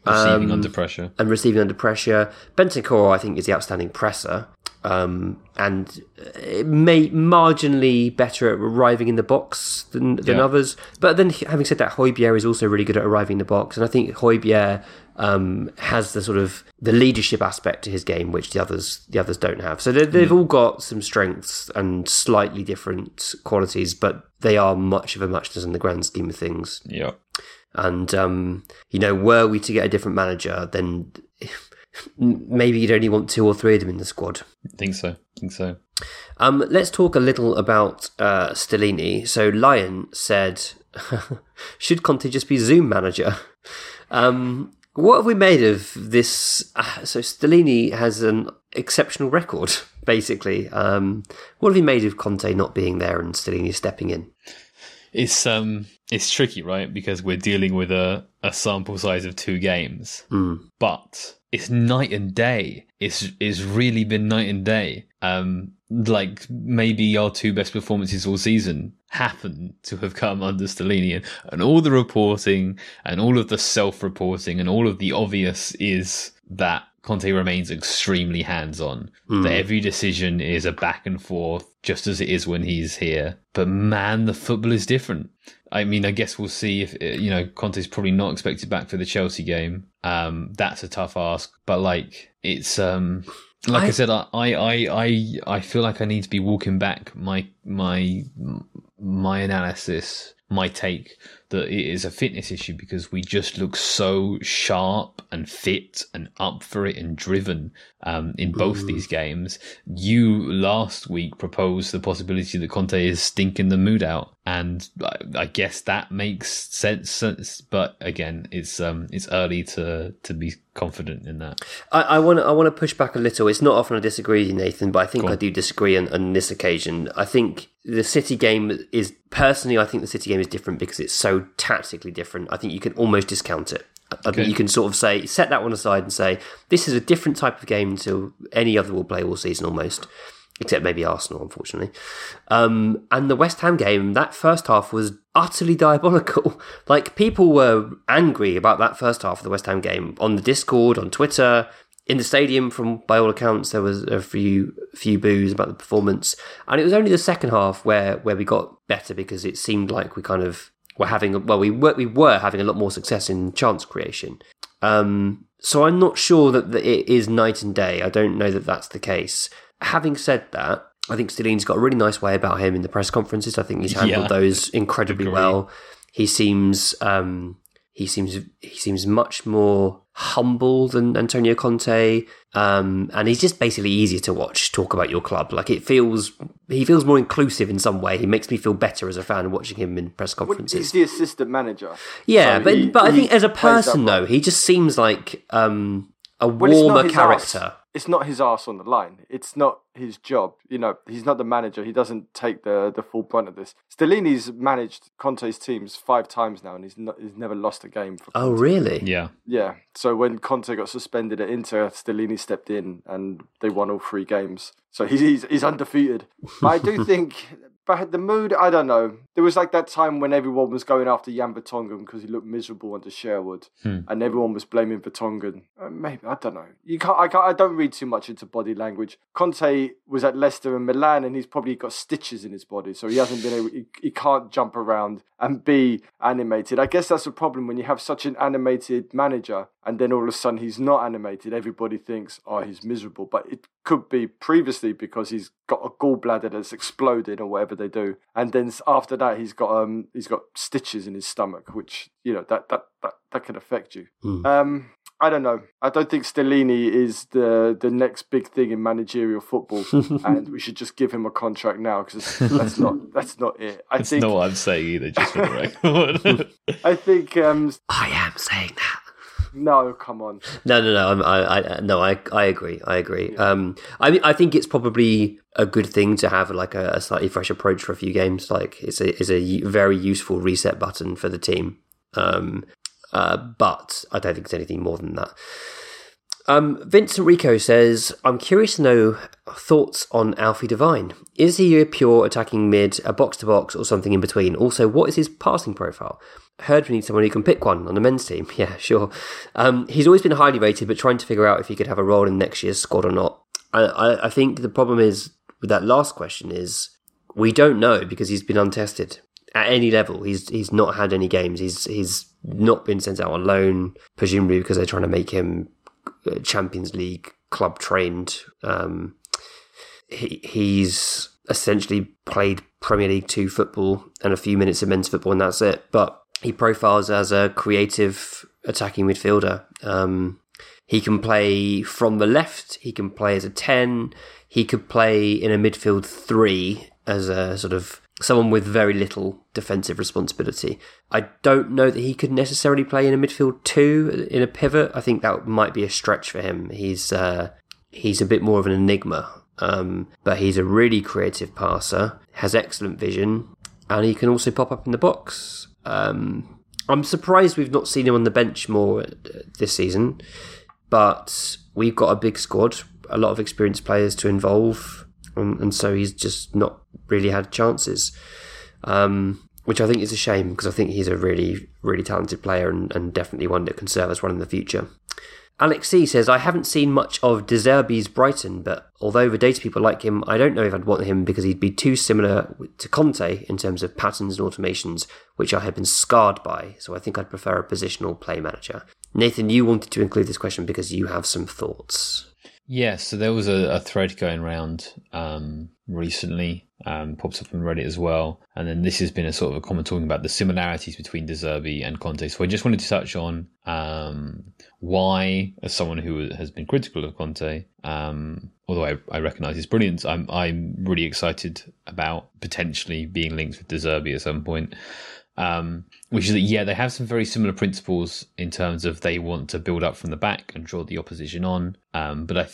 C: Receiving
A: Um,
C: under pressure.
A: and receiving under pressure. Bentancur, I think, is the outstanding presser. um, and it may marginally better at arriving in the box than, than
C: Yeah.
A: others. But then, having said that, Højbjerg is also really good at arriving in the box, and I think Højbjerg um, has the sort of the leadership aspect to his game, which the others the others don't have. So they, they've all got some strengths and slightly different qualities, but they are much of a muchness in the grand scheme of things.
C: Yeah.
A: And um, you know, were we to get a different manager, then maybe you'd only want two or three of them in the squad.
C: I think so. I think so.
A: Um, let's talk a little about uh, Stellini. So Lion said, "Should Conte just be Zoom manager?" Um, what have we made of this? Uh, so Stellini has an exceptional record, basically. Um, what have you made of Conte not being there and Stellini stepping in?
C: It's um it's tricky, right? Because we're dealing with a, a sample size of two games. But it's night and day. It's it's really been night and day. Um like maybe our two best performances all season happen to have come under Stellini and, and all the reporting and all of the self reporting and all of the obvious is that Conte remains extremely hands on. That every decision is a back and forth, just as it is when he's here. But man, the football is different. I mean, I guess we'll see if uh, you know Conte's probably not expected back for the Chelsea game. Um, that's a tough ask, but like it's um, like I,
A: I-
C: said, I, I I I I feel like I need to be walking back my my my analysis, my take that it is a fitness issue because we just look so sharp and fit and up for it and driven um, in both these games. You last week proposed the possibility that Conte is stinking the mood out, and I, I guess that makes sense. But again, it's um, it's early to to be confident in that.
A: I want to I want to push back a little. It's not often I disagree with you, Nathan, but I think I do disagree on, on this occasion. I think the City game is personally, I think the City game is different because it's so tactically different. I think you can almost discount it. I
C: Okay.
A: think you can sort of say set that one aside and say this is a different type of game to any other we'll play all season almost. Except maybe Arsenal, unfortunately. Um, and the West Ham game, that first half was utterly diabolical. Like, people were angry about that first half of the West Ham game on the Discord, on Twitter, in the stadium. From by all accounts, there was a few few boos about the performance, and it was only the second half where where we got better because it seemed like we kind of were having well, we were we were having a lot more success in chance creation. Um, so I'm not sure that that it is night and day. I don't know that that's the case. Having said that, I think Stellini's got a really nice way about him in the press conferences. I think he's handled
C: Yeah.
A: those incredibly well. He seems um, he seems he seems much more humble than Antonio Conte, um, and he's just basically easier to watch talk about your club. Like it feels he feels more inclusive in some way. He makes me feel better as a fan watching him in press
B: Well,
A: conferences.
B: he's the assistant manager.
A: Yeah,
B: So
A: but
B: he-
A: but I think as a person though, he just seems like um, a
B: Well,
A: warmer
B: his
A: character.
B: arse. It's not his ass on the line. It's not his job. You know, he's not the manager. He doesn't take the the full brunt of this. Stellini's managed Conte's teams five times now, and he's not, he's never lost a game. For
A: Oh, really?
C: Yeah,
B: Yeah. So when Conte got suspended at Inter, Stellini stepped in and they won all three games. So he's he's, he's undefeated. But I do think. But the mood, I don't know. There was like that time when everyone was going after Jan Vertonghen because he looked miserable under Sherwood, and everyone was blaming Vertonghen. Uh, maybe I don't know. You can't. I can't. I don't read too much into body language. Conte was at Leicester and Milan, and he's probably got stitches in his body, so he hasn't been able. He, he can't jump around and be animated. I guess that's a problem when you have such an animated manager, and then all of a sudden he's not animated. Everybody thinks, oh, he's miserable, but it could be previously because he's got a gallbladder that's exploded or whatever they do, and then after that he's got um he's got stitches in his stomach, which you know that that that, that can affect you. Um, I don't know. I don't think Stellini is the the next big thing in managerial football, and we should just give him a contract now because that's not that's not it. I
C: that's
B: think
C: not what I'm saying either. Just for the record.
B: I think um
A: I am saying that.
B: No, come on.
A: No, no, no. I'm, I, I, no, I, I agree. I agree. Um, I I think it's probably a good thing to have like a, a slightly fresh approach for a few games. Like it's a, it's a very useful reset button for the team. Um, uh, but I don't think it's anything more than that. Um, Vincent Rico says, I'm curious to know thoughts on Alfie Devine. Is he a pure attacking mid, a box to box, or something in between? Also, what is his passing profile? Heard we need someone who can pick one on the men's team. Yeah, sure. Um, he's always been highly rated, but trying to figure out if he could have a role in next year's squad or not. I, I think the problem is with that last question is we don't know because he's been untested at any level. He's he's not had any games. He's he's not been sent out on loan, presumably because they're trying to make him Champions League club trained. Um, he, he's essentially played Premier League two football and a few minutes of men's football, and that's it. But he profiles as a creative attacking midfielder. Um, he can play from the left. He can play as a ten. He could play in a midfield three as a sort of someone with very little defensive responsibility. I don't know that he could necessarily play in a midfield two in a pivot. I think that might be a stretch for him. He's uh, he's a bit more of an enigma, um, but he's a really creative passer, has excellent vision, and he can also pop up in the box. Um, I'm surprised we've not seen him on the bench more uh, this season, but we've got a big squad, a lot of experienced players to involve, and, and so he's just not really had chances, um, which I think is a shame because I think he's a really, really talented player and, and definitely one that can serve us well in the future. Alex C says, I haven't seen much of De Zerbi's Brighton, but although the data people like him, I don't know if I'd want him because he'd be too similar to Conte in terms of patterns and automations, which I have been scarred by, so I think I'd prefer a positional play manager. Nathan, you wanted to include this question because you have some thoughts.
C: Yeah, so there was a, a thread going around um, recently, um, pops up on Reddit as well, and then this has been a sort of a comment talking about the similarities between De Zerbi and Conte. So I just wanted to touch on um, why, as someone who has been critical of Conte, um, although I, I recognise his brilliance, I'm I'm really excited about potentially being linked with De Zerbi at some point. Um, which is that yeah, they have some very similar principles in terms of they want to build up from the back and draw the opposition on. Um, but I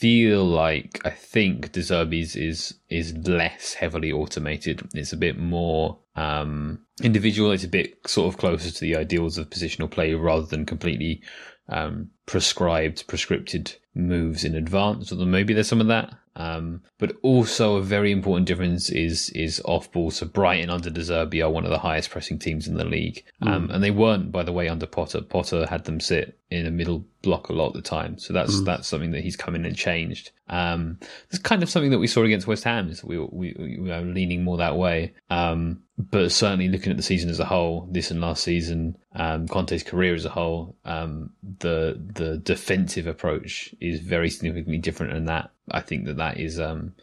C: feel like I think De Zerbi's is is less heavily automated. It's a bit more um, individual. It's a bit sort of closer to the ideals of positional play rather than completely um, prescribed, prescripted moves in advance. Although maybe there's some of that. Um, but also a very important difference is is off ball. So Brighton under De Zerbi are one of the highest pressing teams in the league, um, mm. and they weren't, by the way, under Potter. Potter had them sit in a middle block a lot of the time. So that's mm. that's something that he's come in and changed. Um, it's kind of something that we saw against West Ham. Is we we, we are leaning more that way. Um, but certainly looking at the season as a whole, this and last season, um, Conte's career as a whole, um, the the defensive approach is very significantly different, and that I think that that is um,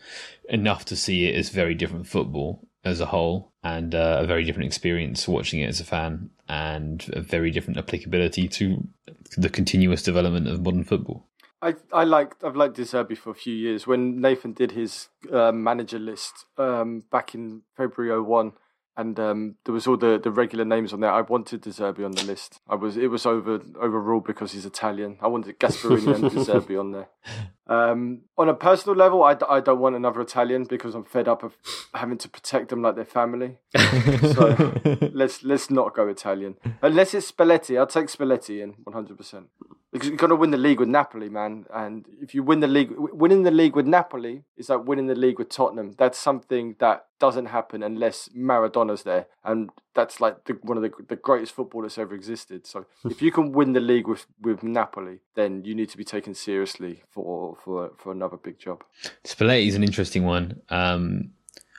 C: enough to see it as very different football as a whole, and uh, a very different experience watching it as a fan, and a very different applicability to the continuous development of modern football.
B: I I like I've liked De Zerbi for a few years. When Nathan did his uh, manager list um, back in February 01, and um, there was all the, the regular names on there. I wanted De Zerbi on the list. I was it was over overruled because he's Italian. I wanted Gasperini and De Zerbi on there. Um, on a personal level, I, I don't want another Italian because I'm fed up of having to protect them like their family. so let's let's not go Italian unless it's Spalletti. I'll take Spalletti in 100. percent because you've got to win the league with Napoli, man. And if you win the league, winning the league with Napoli is like winning the league with Tottenham. That's something that doesn't happen unless Maradona's there, and that's like the, one of the, the greatest footballers ever existed. So if you can win the league with, with Napoli, then you need to be taken seriously for for for another big job.
C: Spalletti is an interesting one. Um,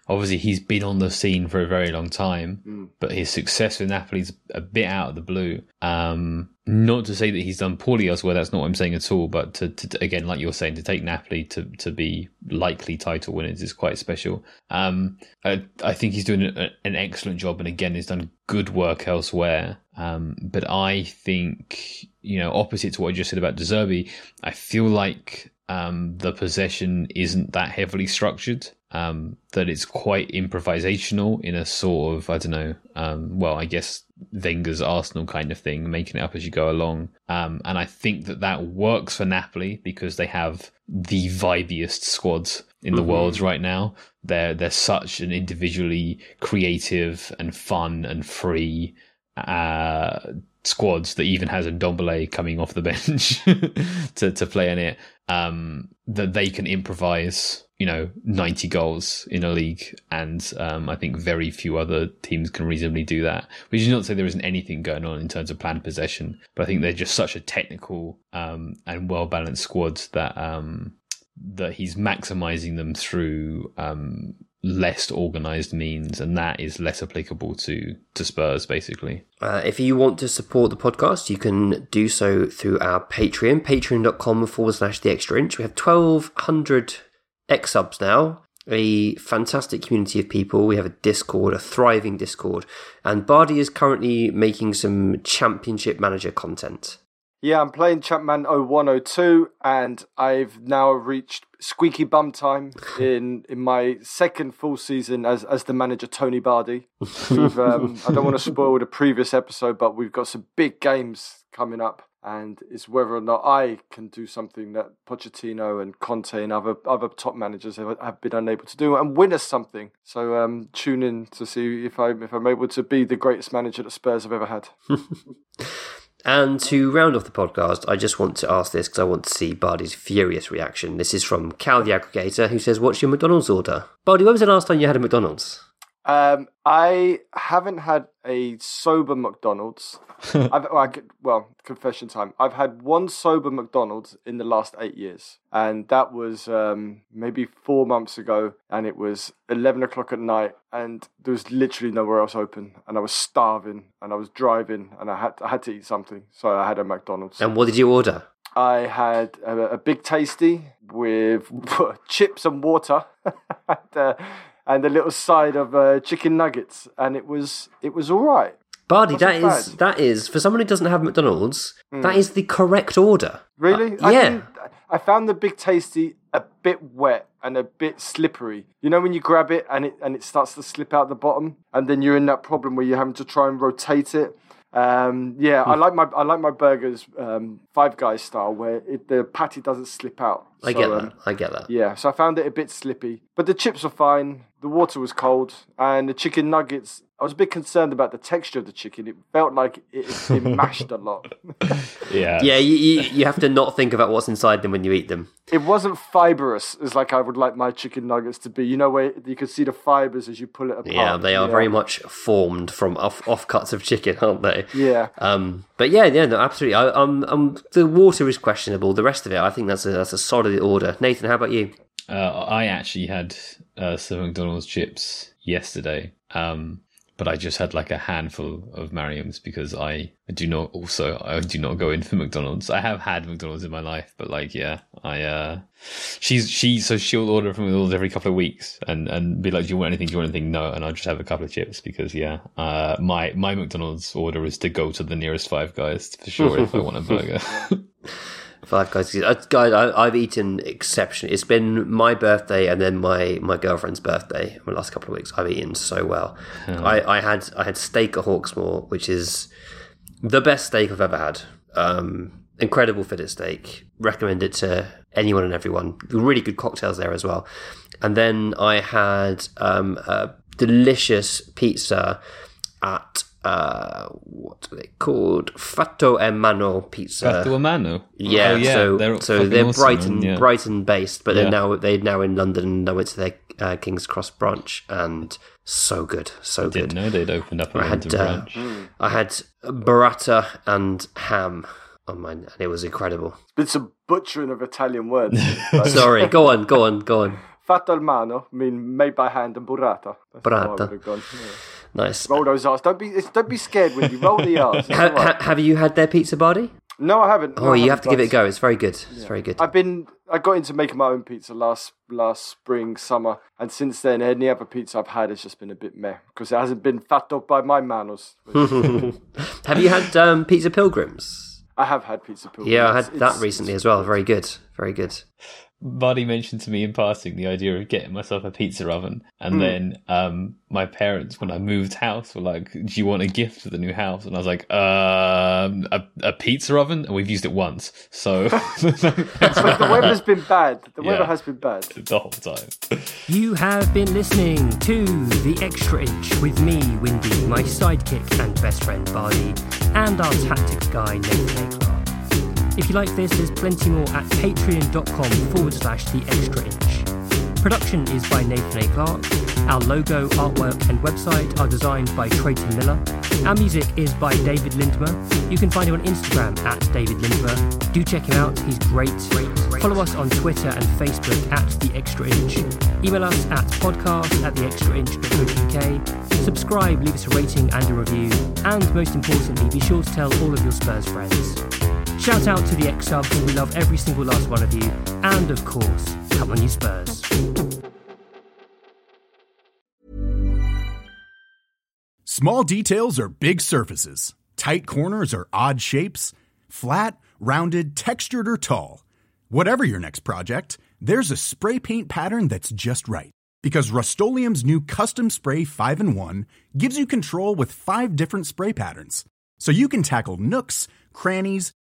C: obviously he's been on the scene for a very long time, mm. but his success with Napoli is a bit out of the blue. Um, not to say that he's done poorly elsewhere, that's not what I'm saying at all. But to, to again, like you're saying, to take Napoli to, to be likely title winners is quite special. Um, I, I, think he's doing a, an excellent job, and again, he's done good work elsewhere. Um, but I think, you know, opposite to what I just said about De Zerbi, I feel like um, the possession isn't that heavily structured um, that it's quite improvisational in a sort of I don't know. Um, well, I guess Wenger's Arsenal kind of thing, making it up as you go along. Um, and I think that that works for Napoli because they have the vibiest squads in the mm-hmm. world right now. They're they're such an individually creative and fun and free uh, squads that even has a Ndombele coming off the bench to to play in it. Um, that they can improvise you know, 90 goals in a league. And um, I think very few other teams can reasonably do that. Which is not to say there isn't anything going on in terms of planned possession, but I think they're just such a technical um, and well balanced squad that um, that he's maximizing them through um, less organized means, and that is less applicable to to Spurs, basically.
A: Uh, if you want to support the podcast, you can do so through our Patreon, patreon.com forward slash the extra inch. We have 1,200 xSubs now, a fantastic community of people. We have a Discord, a thriving Discord, and Bardi is currently making some championship manager content.
B: Yeah, I'm playing Champman 0102 and I've now reached squeaky bum time in in my second full season as as the manager Tony Bardi. We've, um, I don't want to spoil the previous episode, but we've got some big games coming up and it's whether or not I can do something that Pochettino and Conte and other other top managers have, have been unable to do and win us something. So um, tune in to see if I if I'm able to be the greatest manager that Spurs have ever had.
A: And to round off the podcast, I just want to ask this because I want to see Bardi's furious reaction. This is from Cal the Aggregator, who says, What's your McDonald's order? Bardi, when was the last time you had a McDonald's?
B: Um, I haven't had a sober McDonald's. I've, well, I, well, confession time. I've had one sober McDonald's in the last eight years, and that was um, maybe four months ago. And it was eleven o'clock at night, and there was literally nowhere else open, and I was starving, and I was driving, and I had I had to eat something, so I had a McDonald's.
A: And what did you order?
B: I had a, a big tasty with chips and water. and, uh, and a little side of uh, chicken nuggets, and it was it was all right.
A: Bardi, that is
B: bad.
A: that is for someone who doesn't have McDonald's, mm. that is the correct order.
B: Really?
A: Uh, yeah.
B: I, I, found the big tasty a bit wet and a bit slippery. You know when you grab it and it and it starts to slip out the bottom, and then you're in that problem where you're having to try and rotate it. Um, yeah, I like my I like my burgers um, Five Guys style where it, the patty doesn't slip out.
A: I
B: so,
A: get that.
B: Um,
A: I get that.
B: Yeah, so I found it a bit slippy, but the chips were fine. The water was cold, and the chicken nuggets. I was a bit concerned about the texture of the chicken. It felt like it had been mashed a lot.
C: yeah,
A: yeah. You, you, you have to not think about what's inside them when you eat them.
B: It wasn't fibrous as like I would like my chicken nuggets to be. You know where you can see the fibers as you pull it apart.
A: Yeah, they are yeah. very much formed from off offcuts of chicken, aren't they?
B: Yeah.
A: Um. But yeah, yeah, no, absolutely. I, um, um, the water is questionable. The rest of it, I think that's a that's a solid order. Nathan, how about you?
C: Uh, I actually had uh, some McDonald's chips yesterday, um, but I just had like a handful of Mariam's because I, I do not also I do not go in for McDonald's. I have had McDonald's in my life, but like yeah, I uh, she's she so she'll order from McDonald's every couple of weeks and and be like, do you want anything? Do you want anything? No, and I'll just have a couple of chips because yeah, uh, my my McDonald's order is to go to the nearest Five Guys for sure if I want a burger.
A: Five Guys. Uh, guys, I, have eaten exceptionally. It's been my birthday and then my, my girlfriend's birthday. In the last couple of weeks, I've eaten so well. Oh. I, I had I had steak at Hawksmoor, which is the best steak I've ever had. Um, incredible fitted steak. Recommend it to anyone and everyone. Really good cocktails there as well. And then I had um, a delicious pizza at uh, what are they called? Fatto e Mano Pizza.
C: Fatto e Mano.
A: Yeah, oh, yeah. so they're, so they're awesome, Brighton yeah. Brighton based, but they're now they're now in London. And I went to their uh, King's Cross branch, and so good, so
C: I
A: good.
C: Didn't know they'd opened up a I had, uh,
A: I had burrata and ham on mine, and it was incredible.
B: It's been some butchering of Italian words.
A: Sorry, go on, go on, go on.
B: Fatto al mano mean made by hand and burrata.
A: That's burrata. Nice.
B: Roll those R's. Don't be don't be scared when you roll the R's.
A: ha, ha, have you had their pizza Bardi?
B: No, I haven't.
A: Oh,
B: I
A: you
B: haven't,
A: have to give it a go. It's very good. It's yeah. very good.
B: I've been I got into making my own pizza last last spring, summer, and since then any other pizza I've had has just been a bit meh because it hasn't been fat up by my manners.
A: have you had um, pizza pilgrims?
B: I have had pizza pilgrims.
A: Yeah, I had it's, that recently as well. Very good. Very good.
C: Buddy mentioned to me in passing the idea of getting myself a pizza oven, and mm. then um, my parents, when I moved house, were like, "Do you want a gift for the new house?" And I was like, um, a, a pizza oven," and we've used it once. So
B: the weather's been bad. The weather yeah, has been bad
C: the whole time.
D: You have been listening to the Extra Inch with me, Windy, my sidekick and best friend Bardi, and our tactics guy Nathan Clark. If you like this, there's plenty more at patreon.com forward slash the extra inch. Production is by Nathan A. Clark. Our logo, artwork, and website are designed by Trayton Miller. Our music is by David Lindmer. You can find him on Instagram at David Lindmer. Do check him out, he's great. Follow us on Twitter and Facebook at The Extra Inch. Email us at podcast at theextrainch.co.uk. Subscribe, leave us a rating and a review. And most importantly, be sure to tell all of your Spurs friends. Shout out to the xSubs, we love every single last one of you. And of course, come on, you Spurs.
E: Small details are big surfaces, tight corners are odd shapes, flat, rounded, textured, or tall. Whatever your next project, there's a spray paint pattern that's just right. Because Rust new Custom Spray 5 in 1 gives you control with five different spray patterns. So you can tackle nooks, crannies,